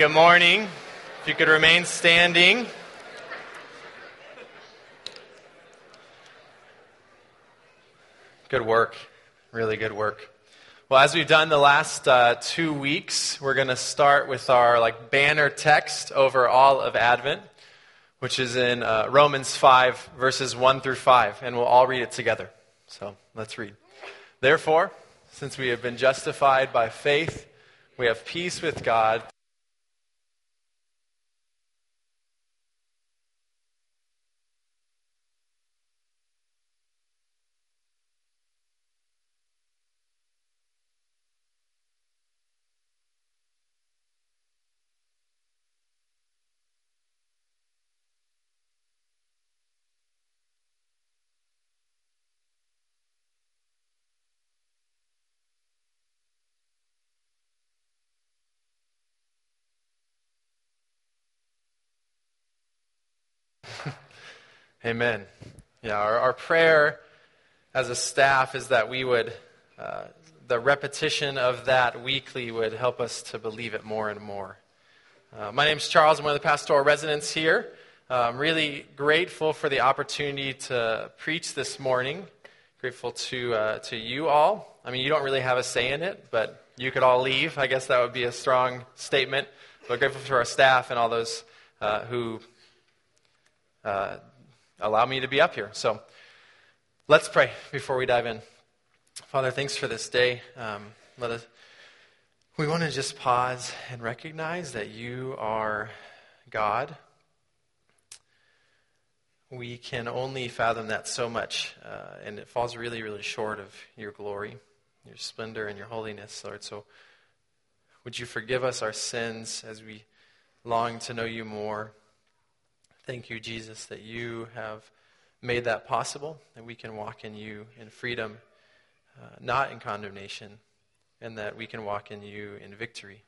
Good morning. If you could remain standing. Good work. Really good work. Well, as we've done the last uh, two weeks, we're going to start with our like banner text over all of Advent, which is in uh, Romans 5, verses 1 through 5, and we'll all read it together. So let's read. Therefore, since we have been justified by faith, we have peace with God Amen. Yeah, our, our prayer as a staff is that we would, uh, the repetition of that weekly would help us to believe it more and more. Uh, my name is Charles. I'm one of the pastoral residents here. Uh, I'm really grateful for the opportunity to preach this morning. Grateful to, uh, to you all. I mean, you don't really have a say in it, but you could all leave. I guess that would be a strong statement. But grateful to our staff and all those uh, who uh, allow me to be up here. So let's pray before we dive in. Father, thanks for this day. Um, let us. We want to just pause and recognize that you are God. We can only fathom that so much, uh, and it falls really, really short of your glory, your splendor, and your holiness, Lord. So, would you forgive us our sins as we long to know you more? Thank you, Jesus, that you have made that possible, that we can walk in you in freedom, uh, not in condemnation, and that we can walk in you in victory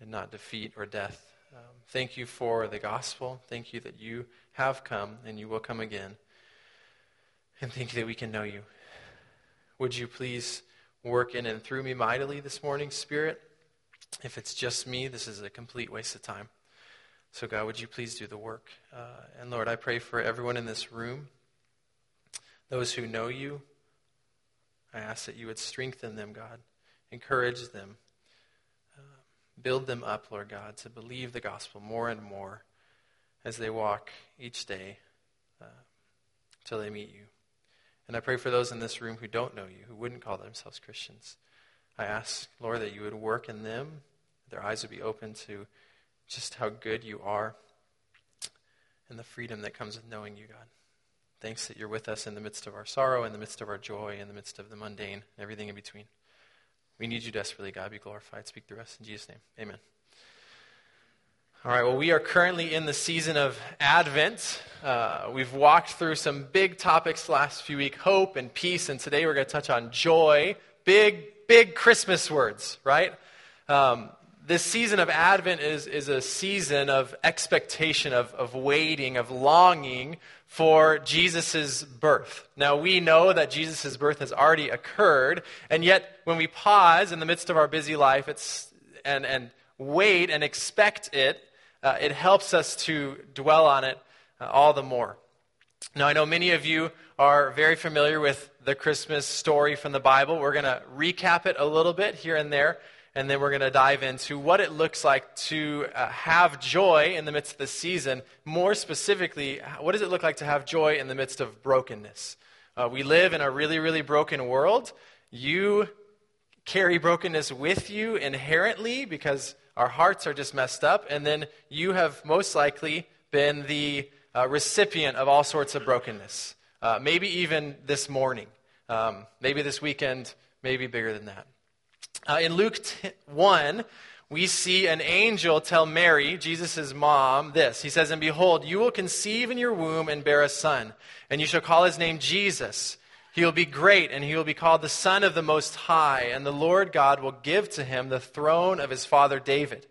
and not defeat or death. Um, thank you for the gospel. Thank you that you have come and you will come again. And thank you that we can know you. Would you please work in and through me mightily this morning, Spirit? If it's just me, this is a complete waste of time. So, God, would you please do the work? Uh, and Lord, I pray for everyone in this room, those who know you. I ask that you would strengthen them, God, encourage them, uh, build them up, Lord God, to believe the gospel more and more as they walk each day uh, till they meet you. And I pray for those in this room who don't know you, who wouldn't call themselves Christians. I ask, Lord, that you would work in them, their eyes would be open to just how good you are and the freedom that comes with knowing you, God. Thanks that you're with us in the midst of our sorrow, in the midst of our joy, in the midst of the mundane, everything in between. We need you desperately, God. Be glorified. Speak through us. In Jesus' name, amen. All right, well, we are currently in the season of Advent. Uh, we've walked through some big topics last few weeks hope and peace, and today we're going to touch on joy. Big, big Christmas words, right? Um, this season of Advent is, is a season of expectation, of, of waiting, of longing for Jesus' birth. Now, we know that Jesus' birth has already occurred, and yet when we pause in the midst of our busy life it's, and, and wait and expect it, uh, it helps us to dwell on it uh, all the more. Now, I know many of you are very familiar with the Christmas story from the Bible. We're going to recap it a little bit here and there and then we're going to dive into what it looks like to uh, have joy in the midst of the season. More specifically, what does it look like to have joy in the midst of brokenness? Uh, we live in a really, really broken world. You carry brokenness with you inherently because our hearts are just messed up, and then you have most likely been the uh, recipient of all sorts of brokenness. Uh, maybe even this morning, um, maybe this weekend, maybe bigger than that. Uh, in Luke 1, we see an angel tell Mary, Jesus' mom, this. He says, And behold, you will conceive in your womb and bear a son, and you shall call his name Jesus. He will be great, and he will be called the Son of the Most High, and the Lord God will give to him the throne of his father David.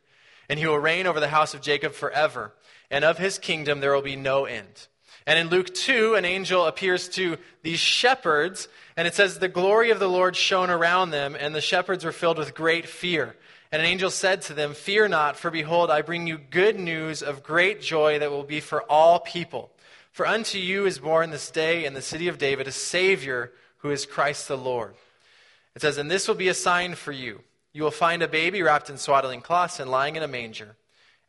And he will reign over the house of Jacob forever, and of his kingdom there will be no end. And in Luke 2, an angel appears to these shepherds, and it says, The glory of the Lord shone around them, and the shepherds were filled with great fear. And an angel said to them, Fear not, for behold, I bring you good news of great joy that will be for all people. For unto you is born this day in the city of David a Savior who is Christ the Lord. It says, And this will be a sign for you. You will find a baby wrapped in swaddling cloths and lying in a manger.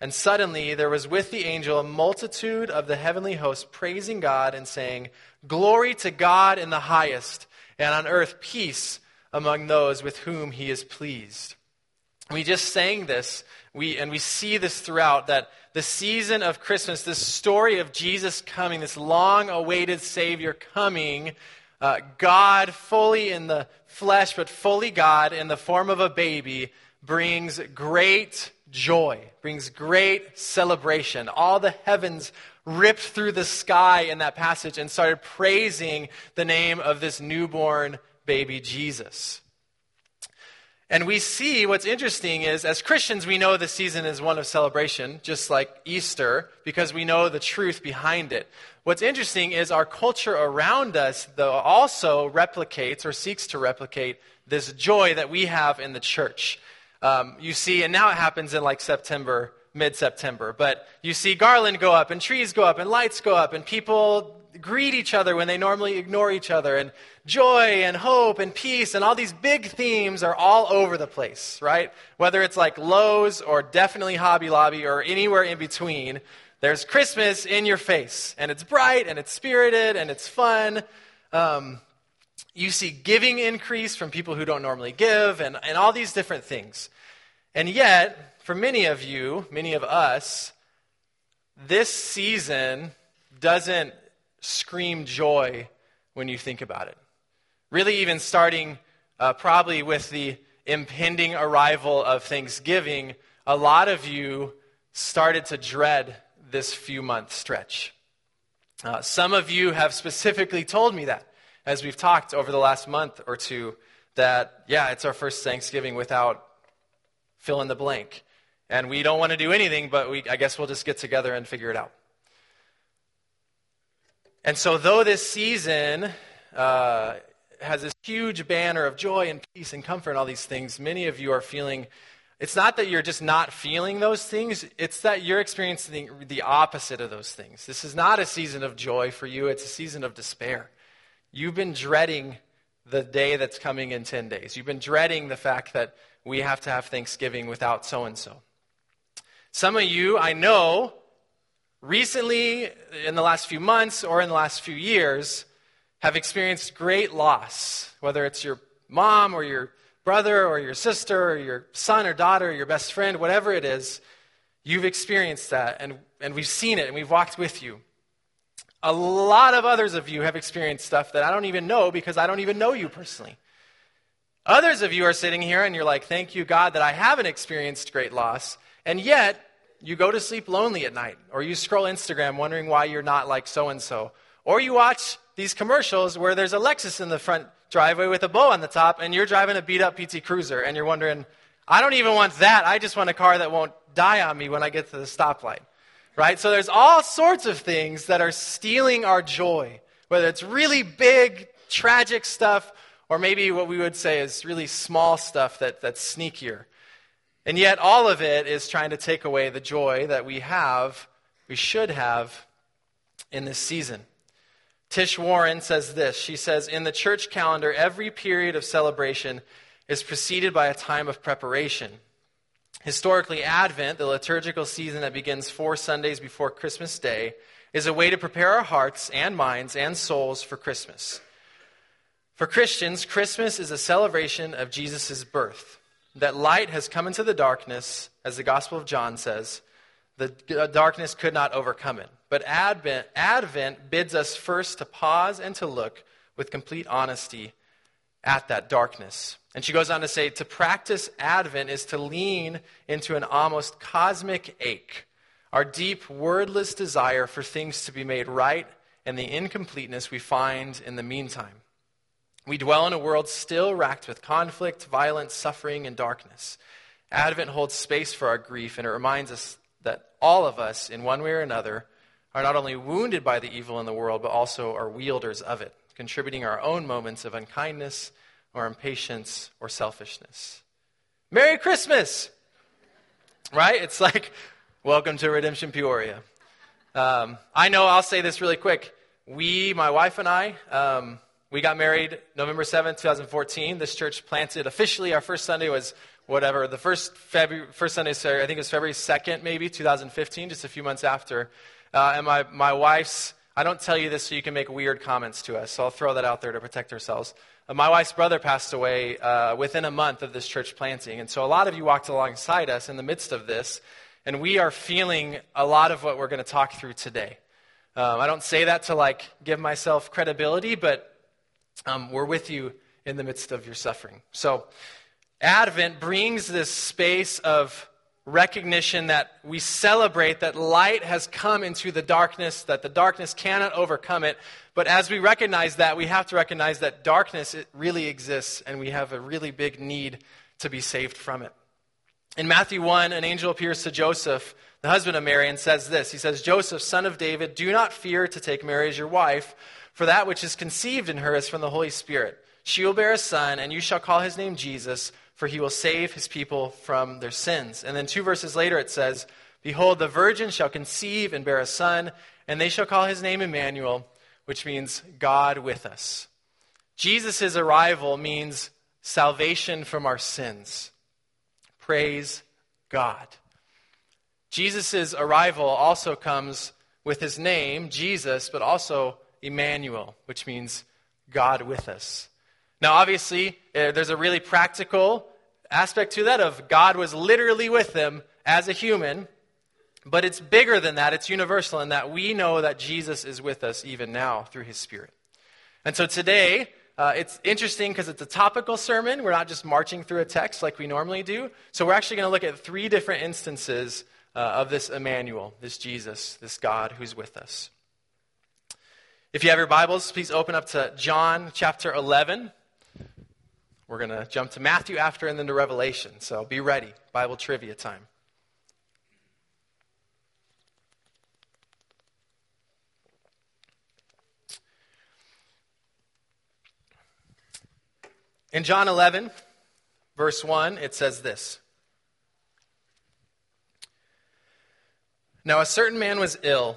And suddenly there was with the angel a multitude of the heavenly host praising God and saying, Glory to God in the highest, and on earth peace among those with whom he is pleased. We just sang this, we, and we see this throughout that the season of Christmas, this story of Jesus coming, this long awaited Savior coming, uh, God fully in the flesh, but fully God in the form of a baby, brings great joy, brings great celebration. All the heavens ripped through the sky in that passage and started praising the name of this newborn baby Jesus. And we see what's interesting is, as Christians, we know the season is one of celebration, just like Easter, because we know the truth behind it. What's interesting is our culture around us, though, also replicates or seeks to replicate this joy that we have in the church. Um, you see, and now it happens in like September, mid September, but you see garland go up, and trees go up, and lights go up, and people greet each other when they normally ignore each other. And joy and hope and peace and all these big themes are all over the place, right? Whether it's like Lowe's or definitely Hobby Lobby or anywhere in between, there's Christmas in your face. And it's bright and it's spirited and it's fun. Um, you see giving increase from people who don't normally give and, and all these different things. And yet, for many of you, many of us, this season doesn't scream joy when you think about it. Really, even starting uh, probably with the impending arrival of Thanksgiving, a lot of you started to dread this few month stretch. Uh, some of you have specifically told me that as we've talked over the last month or two that, yeah, it's our first Thanksgiving without fill in the blank. And we don't want to do anything, but we, I guess we'll just get together and figure it out. And so, though this season uh, has this huge banner of joy and peace and comfort and all these things, many of you are feeling it's not that you're just not feeling those things, it's that you're experiencing the opposite of those things. This is not a season of joy for you, it's a season of despair. You've been dreading the day that's coming in 10 days. You've been dreading the fact that we have to have Thanksgiving without so and so. Some of you, I know, recently, in the last few months or in the last few years, have experienced great loss, whether it's your mom or your brother or your sister or your son or daughter or your best friend, whatever it is, you've experienced that and, and we've seen it and we've walked with you. A lot of others of you have experienced stuff that I don't even know because I don't even know you personally. Others of you are sitting here and you're like, thank you, God, that I haven't experienced great loss. And yet, you go to sleep lonely at night, or you scroll Instagram wondering why you're not like so and so, or you watch these commercials where there's a Lexus in the front driveway with a bow on the top, and you're driving a beat up PT Cruiser, and you're wondering, I don't even want that. I just want a car that won't die on me when I get to the stoplight. Right? So there's all sorts of things that are stealing our joy, whether it's really big, tragic stuff, or maybe what we would say is really small stuff that, that's sneakier. And yet, all of it is trying to take away the joy that we have, we should have in this season. Tish Warren says this. She says, In the church calendar, every period of celebration is preceded by a time of preparation. Historically, Advent, the liturgical season that begins four Sundays before Christmas Day, is a way to prepare our hearts and minds and souls for Christmas. For Christians, Christmas is a celebration of Jesus' birth that light has come into the darkness, as the Gospel of John says, the uh, darkness could not overcome it. But Advent, Advent bids us first to pause and to look with complete honesty at that darkness. And she goes on to say to practice Advent is to lean into an almost cosmic ache, our deep, wordless desire for things to be made right and the incompleteness we find in the meantime. We dwell in a world still racked with conflict, violence, suffering, and darkness. Advent holds space for our grief, and it reminds us that all of us, in one way or another, are not only wounded by the evil in the world, but also are wielders of it, contributing our own moments of unkindness or impatience or selfishness. Merry Christmas! right? It's like, welcome to Redemption Peoria. Um, I know, I'll say this really quick. We, my wife and I, um, we got married November 7th, 2014. This church planted officially. Our first Sunday was whatever. The first, February, first Sunday, sorry, I think it was February 2nd, maybe, 2015, just a few months after. Uh, and my, my wife's, I don't tell you this so you can make weird comments to us, so I'll throw that out there to protect ourselves. Uh, my wife's brother passed away uh, within a month of this church planting. And so a lot of you walked alongside us in the midst of this. And we are feeling a lot of what we're going to talk through today. Um, I don't say that to like give myself credibility, but um, we're with you in the midst of your suffering. So, Advent brings this space of recognition that we celebrate that light has come into the darkness, that the darkness cannot overcome it. But as we recognize that, we have to recognize that darkness it really exists, and we have a really big need to be saved from it. In Matthew 1, an angel appears to Joseph, the husband of Mary, and says this He says, Joseph, son of David, do not fear to take Mary as your wife, for that which is conceived in her is from the Holy Spirit. She will bear a son, and you shall call his name Jesus, for he will save his people from their sins. And then two verses later it says, Behold, the virgin shall conceive and bear a son, and they shall call his name Emmanuel, which means God with us. Jesus' arrival means salvation from our sins. Praise God. Jesus' arrival also comes with his name, Jesus, but also Emmanuel, which means God with us. Now, obviously, eh, there's a really practical aspect to that of God was literally with them as a human, but it's bigger than that. It's universal in that we know that Jesus is with us even now through his Spirit. And so today, uh, it's interesting because it's a topical sermon. We're not just marching through a text like we normally do. So we're actually going to look at three different instances uh, of this Emmanuel, this Jesus, this God who's with us. If you have your Bibles, please open up to John chapter 11. We're going to jump to Matthew after and then to Revelation. So be ready. Bible trivia time. In John 11, verse 1, it says this Now a certain man was ill,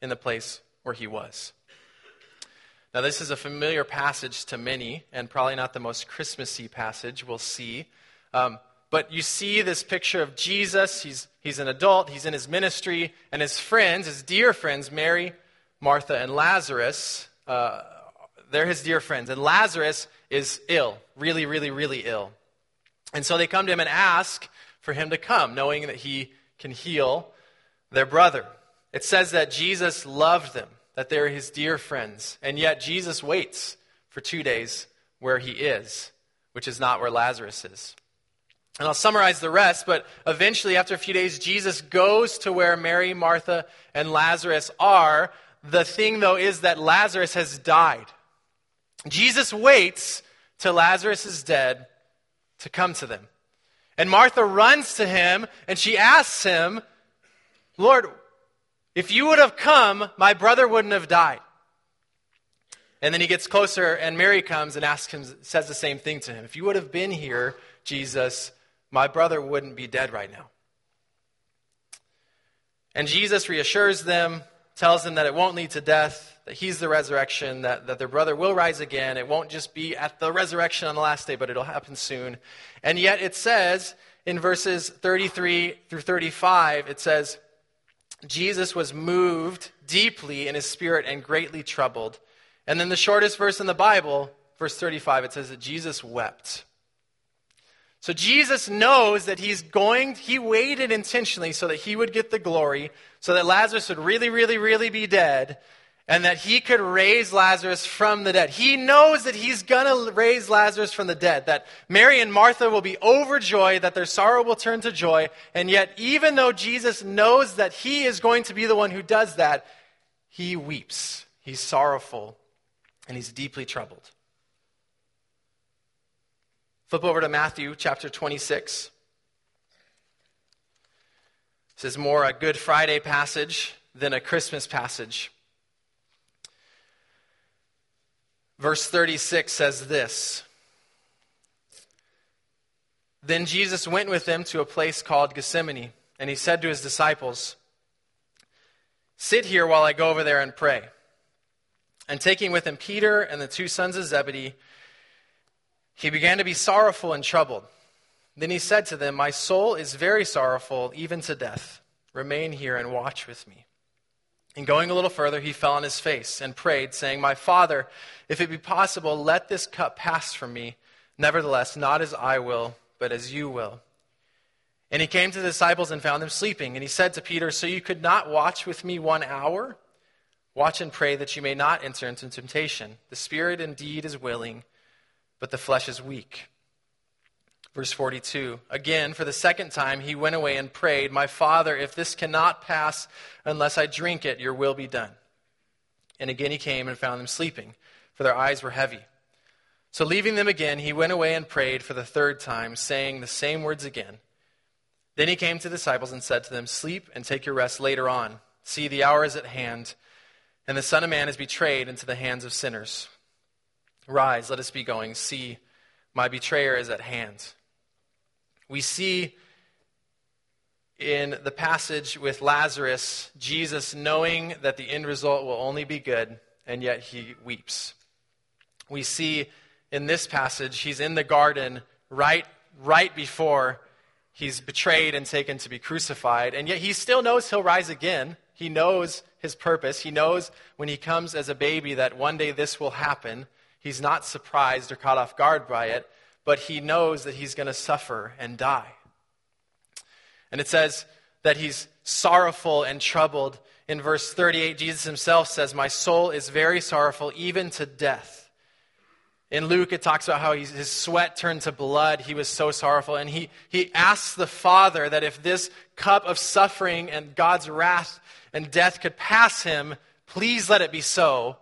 in the place where he was. Now, this is a familiar passage to many, and probably not the most Christmassy passage we'll see. Um, but you see this picture of Jesus. He's, he's an adult, he's in his ministry, and his friends, his dear friends, Mary, Martha, and Lazarus, uh, they're his dear friends. And Lazarus is ill, really, really, really ill. And so they come to him and ask for him to come, knowing that he can heal their brother. It says that Jesus loved them, that they're his dear friends. And yet Jesus waits for two days where he is, which is not where Lazarus is. And I'll summarize the rest, but eventually, after a few days, Jesus goes to where Mary, Martha, and Lazarus are. The thing, though, is that Lazarus has died. Jesus waits till Lazarus is dead to come to them. And Martha runs to him and she asks him, Lord, if you would have come, my brother wouldn't have died. And then he gets closer, and Mary comes and asks him, says the same thing to him. If you would have been here, Jesus, my brother wouldn't be dead right now. And Jesus reassures them, tells them that it won't lead to death, that he's the resurrection, that, that their brother will rise again. It won't just be at the resurrection on the last day, but it'll happen soon. And yet it says in verses 33 through 35, it says, Jesus was moved deeply in his spirit and greatly troubled. And then the shortest verse in the Bible, verse 35, it says that Jesus wept. So Jesus knows that he's going, he waited intentionally so that he would get the glory, so that Lazarus would really, really, really be dead, and that he could raise Lazarus from the dead. He knows that he's going to raise Lazarus from the dead, that Mary and Martha will be overjoyed, that their sorrow will turn to joy. And yet, even though Jesus knows that he is going to be the one who does that, he weeps. He's sorrowful and he's deeply troubled. Flip over to Matthew chapter 26. This is more a Good Friday passage than a Christmas passage. Verse 36 says this Then Jesus went with them to a place called Gethsemane, and he said to his disciples, Sit here while I go over there and pray. And taking with him Peter and the two sons of Zebedee, he began to be sorrowful and troubled. Then he said to them, My soul is very sorrowful, even to death. Remain here and watch with me. And going a little further, he fell on his face and prayed, saying, My father, if it be possible, let this cup pass from me. Nevertheless, not as I will, but as you will. And he came to the disciples and found them sleeping. And he said to Peter, So you could not watch with me one hour? Watch and pray that you may not enter into temptation. The spirit indeed is willing, but the flesh is weak. Verse 42 Again, for the second time, he went away and prayed, My father, if this cannot pass unless I drink it, your will be done. And again he came and found them sleeping, for their eyes were heavy. So leaving them again, he went away and prayed for the third time, saying the same words again. Then he came to the disciples and said to them, Sleep and take your rest later on. See, the hour is at hand, and the Son of Man is betrayed into the hands of sinners. Rise, let us be going. See, my betrayer is at hand. We see in the passage with Lazarus, Jesus knowing that the end result will only be good, and yet he weeps. We see in this passage, he's in the garden right, right before he's betrayed and taken to be crucified, and yet he still knows he'll rise again. He knows his purpose. He knows when he comes as a baby that one day this will happen. He's not surprised or caught off guard by it but he knows that he's going to suffer and die. And it says that he's sorrowful and troubled. In verse 38, Jesus himself says, My soul is very sorrowful, even to death. In Luke, it talks about how his sweat turned to blood. He was so sorrowful. And he, he asks the Father that if this cup of suffering and God's wrath and death could pass him, please let it be so,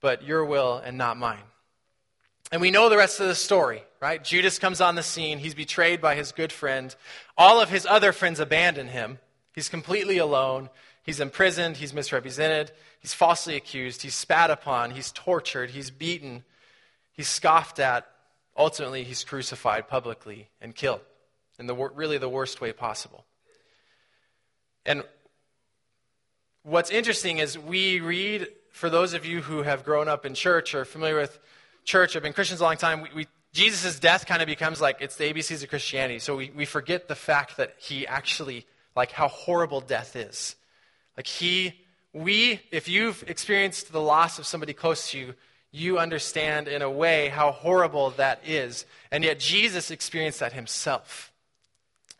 but your will and not mine. And we know the rest of the story, right? Judas comes on the scene. He's betrayed by his good friend. All of his other friends abandon him. He's completely alone. He's imprisoned. He's misrepresented. He's falsely accused. He's spat upon. He's tortured. He's beaten. He's scoffed at. Ultimately, he's crucified publicly and killed in the, really the worst way possible. And what's interesting is we read, for those of you who have grown up in church or familiar with church, I've been Christians a long time, we, we Jesus' death kind of becomes like it's the ABCs of Christianity. So we, we forget the fact that he actually, like how horrible death is. Like he, we, if you've experienced the loss of somebody close to you, you understand in a way how horrible that is. And yet Jesus experienced that himself.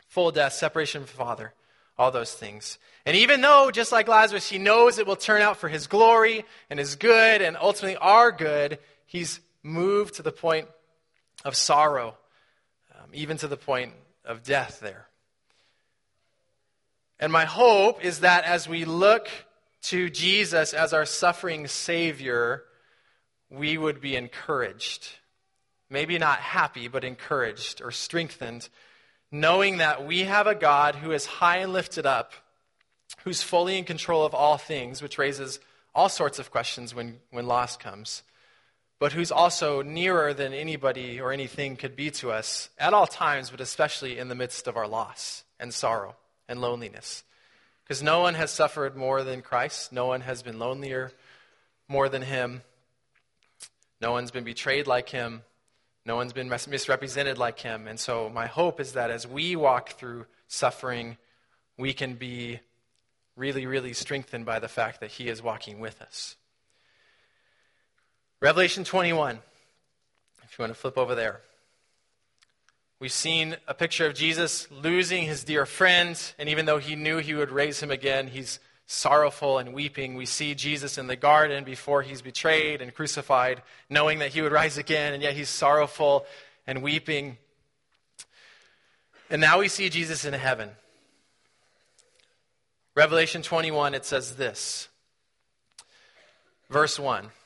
Full death, separation from Father, all those things. And even though, just like Lazarus, he knows it will turn out for his glory and his good and ultimately our good, he's moved to the point of sorrow, um, even to the point of death there. And my hope is that as we look to Jesus as our suffering Savior, we would be encouraged. Maybe not happy, but encouraged or strengthened, knowing that we have a God who is high and lifted up, who's fully in control of all things, which raises all sorts of questions when, when loss comes but who's also nearer than anybody or anything could be to us at all times, but especially in the midst of our loss and sorrow and loneliness. Because no one has suffered more than Christ, no one has been lonelier more than him, no one's been betrayed like him, no one's been misrepresented like him. And so, my hope is that as we walk through suffering, we can be really, really strengthened by the fact that he is walking with us. Revelation 21, if you want to flip over there. We've seen a picture of Jesus losing his dear friend, and even though he knew he would raise him again, he's sorrowful and weeping. We see Jesus in the garden before he's betrayed and crucified, knowing that he would rise again, and yet he's sorrowful and weeping. And now we see Jesus in heaven. Revelation 21, it says this. Verse 1.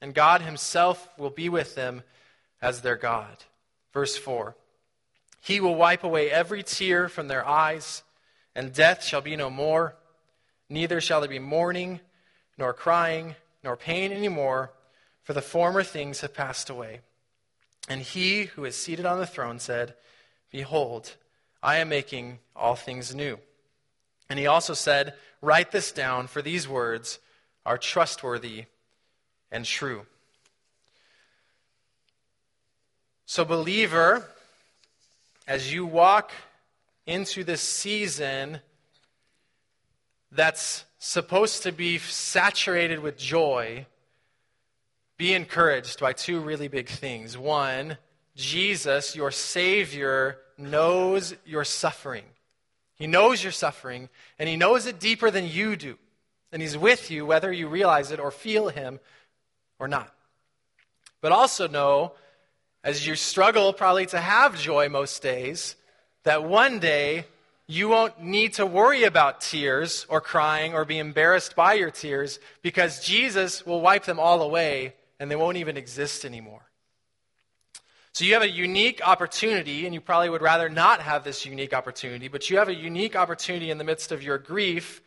and God himself will be with them as their God. Verse 4 He will wipe away every tear from their eyes, and death shall be no more. Neither shall there be mourning, nor crying, nor pain any more, for the former things have passed away. And he who is seated on the throne said, Behold, I am making all things new. And he also said, Write this down, for these words are trustworthy and true. So, believer, as you walk into this season that's supposed to be saturated with joy, be encouraged by two really big things. One, Jesus, your Savior, knows your suffering. He knows your suffering, and He knows it deeper than you do. And He's with you whether you realize it or feel Him or not. But also know, as you struggle probably to have joy most days, that one day you won't need to worry about tears or crying or be embarrassed by your tears because Jesus will wipe them all away and they won't even exist anymore. So you have a unique opportunity, and you probably would rather not have this unique opportunity, but you have a unique opportunity in the midst of your grief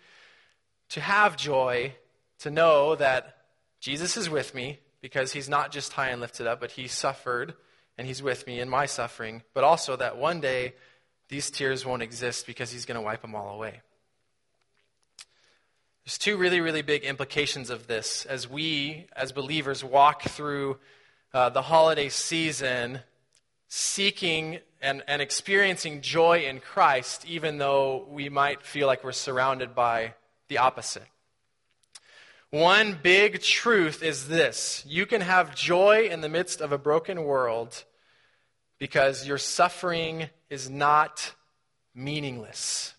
to have joy, to know that Jesus is with me because he's not just high and lifted up, but he suffered and he's with me in my suffering, but also that one day these tears won't exist because he's going to wipe them all away. There's two really, really big implications of this as we, as believers, walk through uh, the holiday season seeking and, and experiencing joy in Christ, even though we might feel like we're surrounded by the opposite. One big truth is this you can have joy in the midst of a broken world because your suffering is not meaningless.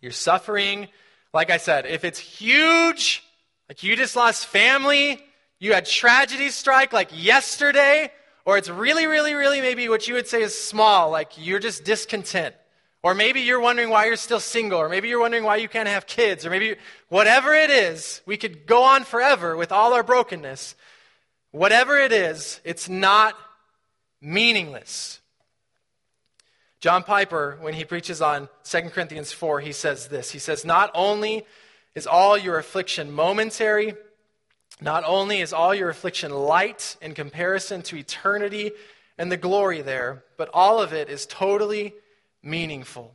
Your suffering, like I said, if it's huge, like you just lost family, you had tragedy strike like yesterday, or it's really, really, really maybe what you would say is small, like you're just discontent. Or maybe you're wondering why you're still single, or maybe you're wondering why you can't have kids, or maybe whatever it is, we could go on forever with all our brokenness. Whatever it is, it's not meaningless. John Piper, when he preaches on 2 Corinthians 4, he says this. He says, Not only is all your affliction momentary, not only is all your affliction light in comparison to eternity and the glory there, but all of it is totally meaningful.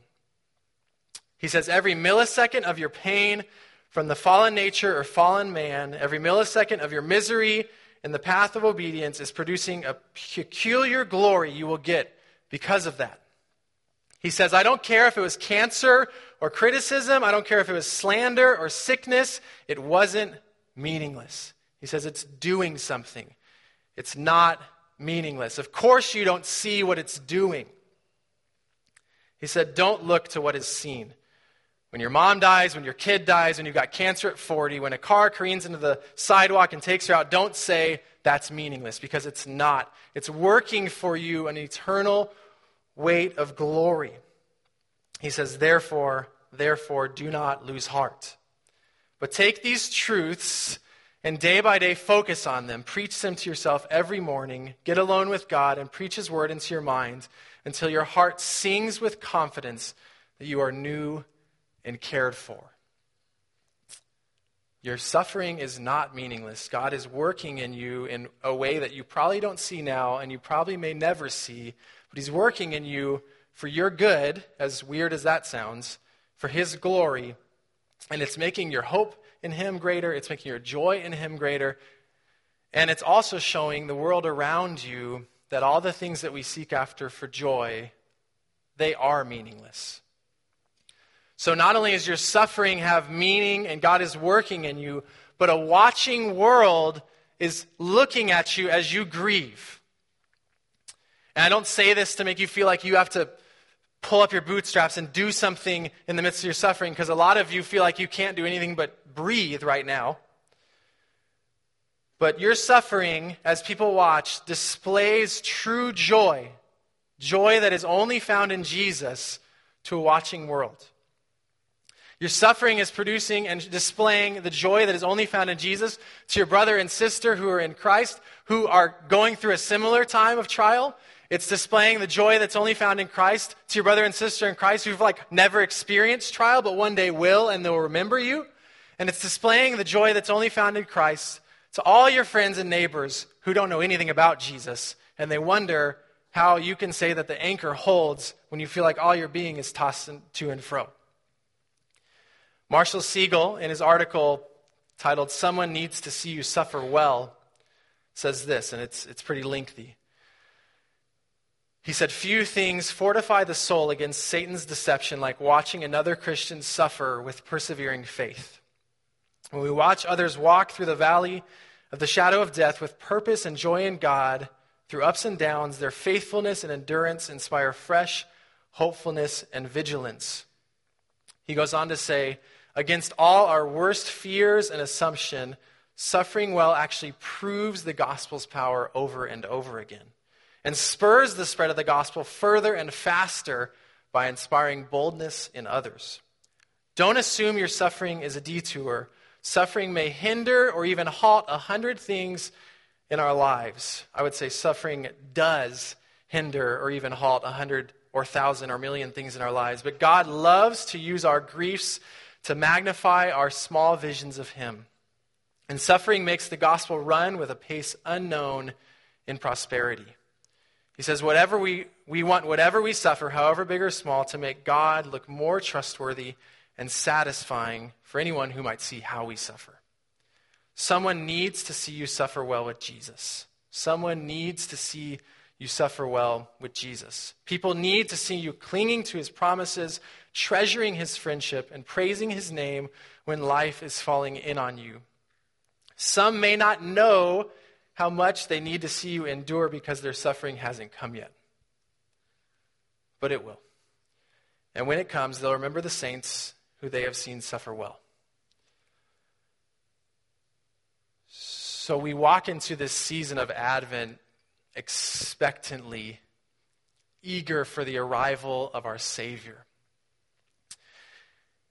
He says, Every millisecond of your pain from the fallen nature or fallen man, every millisecond of your misery in the path of obedience is producing a peculiar glory you will get because of that. He says, I don't care if it was cancer or criticism, I don't care if it was slander or sickness, it wasn't meaningless. He says it's doing something, it's not meaningless. Of course, you don't see what it's doing. He said, Don't look to what is seen. When your mom dies, when your kid dies, when you've got cancer at 40, when a car careens into the sidewalk and takes her out, don't say that's meaningless because it's not. It's working for you an eternal weight of glory. He says, therefore, therefore, do not lose heart. But take these truths and day by day focus on them. Preach them to yourself every morning. Get alone with God and preach His word into your mind until your heart sings with confidence that you are new and cared for. Your suffering is not meaningless. God is working in you in a way that you probably don't see now and you probably may never see, but He's working in you for your good, as weird as that sounds, for His glory, and it's making your hope in Him greater, it's making your joy in Him greater, and it's also showing the world around you that all the things that we seek after for joy, they are meaningless. So not only does your suffering have meaning and God is working in you, but a watching world is looking at you as you grieve. And I don't say this to make you feel like you have to pull up your bootstraps and do something in the midst of your suffering, because a lot of you feel like you can't do anything but breathe right now. But your suffering, as people watch, displays true joy, joy that is only found in Jesus to a watching world. Your suffering is producing and displaying the joy that is only found in Jesus to your brother and sister who are in Christ, who are going through a similar time of trial. It's displaying the joy that's only found in Christ to your brother and sister in Christ who've like never experienced trial, but one day will, and they'll remember you. And it's displaying the joy that's only found in Christ to all your friends and neighbors who don't know anything about Jesus, and they wonder how you can say that the anchor holds when you feel like all your being is tossed to and fro. Marshall Segal, in his article titled Someone Needs to See You Suffer Well, says this, and it's, it's pretty lengthy. He said, Few things fortify the soul against Satan's deception like watching another Christian suffer with persevering faith. When we watch others walk through the valley of the shadow of death with purpose and joy in God, through ups and downs, their faithfulness and endurance inspire fresh hopefulness and vigilance. He goes on to say, Against all our worst fears and assumption, suffering well actually proves the gospel's power over and over again and spurs the spread of the gospel further and faster by inspiring boldness in others. Don't assume your suffering is a detour. Suffering may hinder or even halt a hundred things in our lives. I would say suffering does hinder or even halt a hundred or thousand or million things in our lives. But God loves to use our griefs to magnify our small visions of Him. And suffering makes the gospel run with a pace unknown in prosperity. He says, whatever we, we want, whatever we suffer, however big or small, to make God look more trustworthy and satisfying for anyone who might see how we suffer. Someone needs to see you suffer well with Jesus. Someone needs to see you suffer well with Jesus. People need to see you clinging to his promises, treasuring his friendship, and praising his name when life is falling in on you. Some may not know how much they need to see you endure because their suffering hasn't come yet. But it will. And when it comes, they'll remember the saints who they have seen suffer well. So we walk into this season of Advent expectantly, eager for the arrival of our Savior.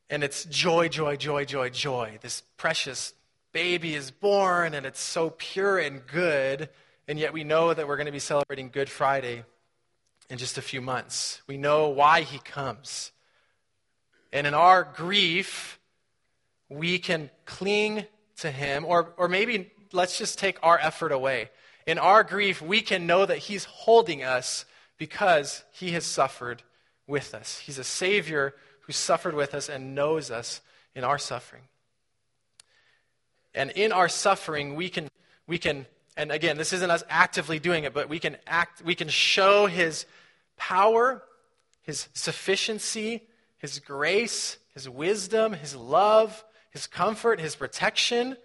And it's joy, joy, joy, joy, joy. This precious baby is born, and it's so pure and good. And yet we know that we're going to be celebrating Good Friday in just a few months. We know why he comes. And in our grief, we can cling to him, or, or maybe let's just take our effort away. In our grief, we can know that he's holding us because he has suffered with us. He's a Savior who suffered with us and knows us in our suffering. And in our suffering, we can, we can, and again, this isn't us actively doing it, but we can act, we can show his power, his sufficiency, his grace, his wisdom, his love, his comfort, his protection.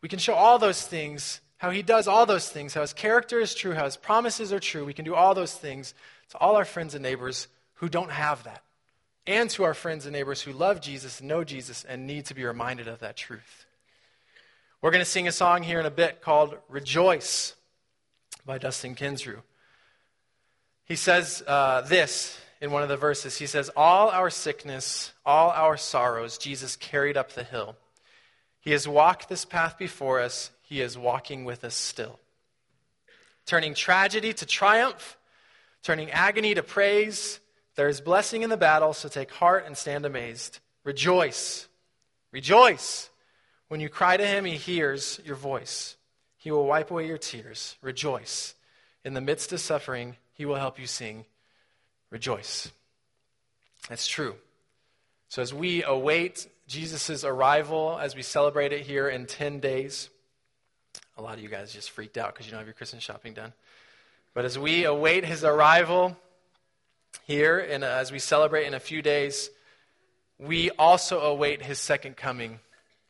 We can show all those things, how he does all those things, how his character is true, how his promises are true. We can do all those things to all our friends and neighbors who don't have that and to our friends and neighbors who love Jesus, know Jesus, and need to be reminded of that truth. We're going to sing a song here in a bit called Rejoice by Dustin Kensrue. He says uh, this in one of the verses. He says, All our sickness, all our sorrows, Jesus carried up the hill. He has walked this path before us, He is walking with us still. Turning tragedy to triumph, turning agony to praise, there is blessing in the battle, so take heart and stand amazed. Rejoice. Rejoice. When you cry to him, he hears your voice. He will wipe away your tears. Rejoice. In the midst of suffering, he will help you sing. Rejoice. That's true. So as we await Jesus' arrival as we celebrate it here in 10 days. A lot of you guys just freaked out because you don't have your Christmas shopping done. But as we await his arrival here, and as we celebrate in a few days, we also await his second coming,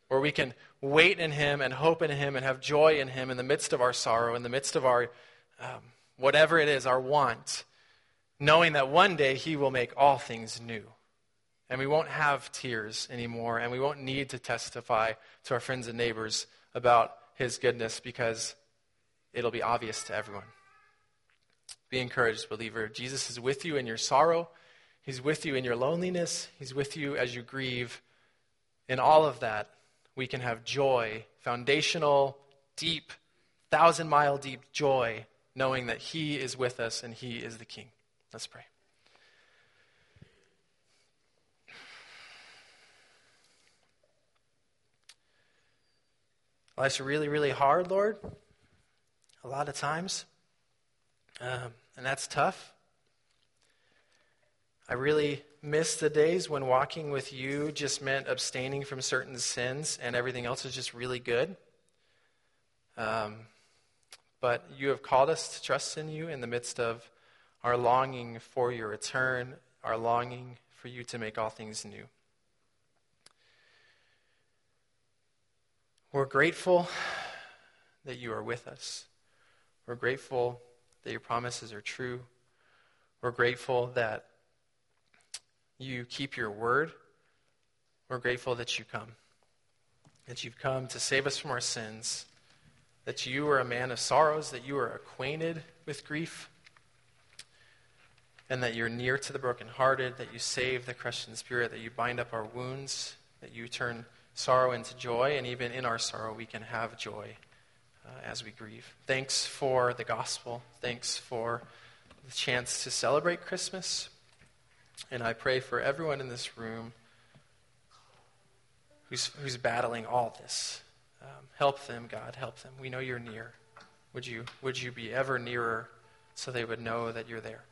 where we can wait in him and hope in him and have joy in him in the midst of our sorrow, in the midst of our um, whatever it is, our want, knowing that one day he will make all things new. And we won't have tears anymore, and we won't need to testify to our friends and neighbors about his goodness because it'll be obvious to everyone. Be encouraged, believer. Jesus is with you in your sorrow. He's with you in your loneliness. He's with you as you grieve. In all of that, we can have joy, foundational, deep, thousand mile deep joy, knowing that He is with us and He is the King. Let's pray. Life's really, really hard, Lord, a lot of times. Um, and that's tough. I really miss the days when walking with you just meant abstaining from certain sins and everything else is just really good. Um, but you have called us to trust in you in the midst of our longing for your return, our longing for you to make all things new. We're grateful that you are with us. We're grateful that your promises are true. We're grateful that you keep your word. We're grateful that you come, that you've come to save us from our sins, that you are a man of sorrows, that you are acquainted with grief, and that you're near to the brokenhearted, that you save the crushed in spirit, that you bind up our wounds, that you turn sorrow into joy, and even in our sorrow, we can have joy uh, as we grieve. Thanks for the gospel. Thanks for the chance to celebrate Christmas. And I pray for everyone in this room who's, who's battling all this. Um, help them, God. Help them. We know you're near. Would you, would you be ever nearer so they would know that you're there?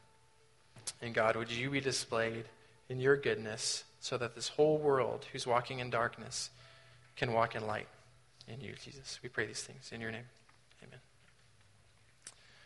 And God, would you be displayed in your goodness so that this whole world who's walking in darkness can walk in light? In you, Jesus. We pray these things in your name.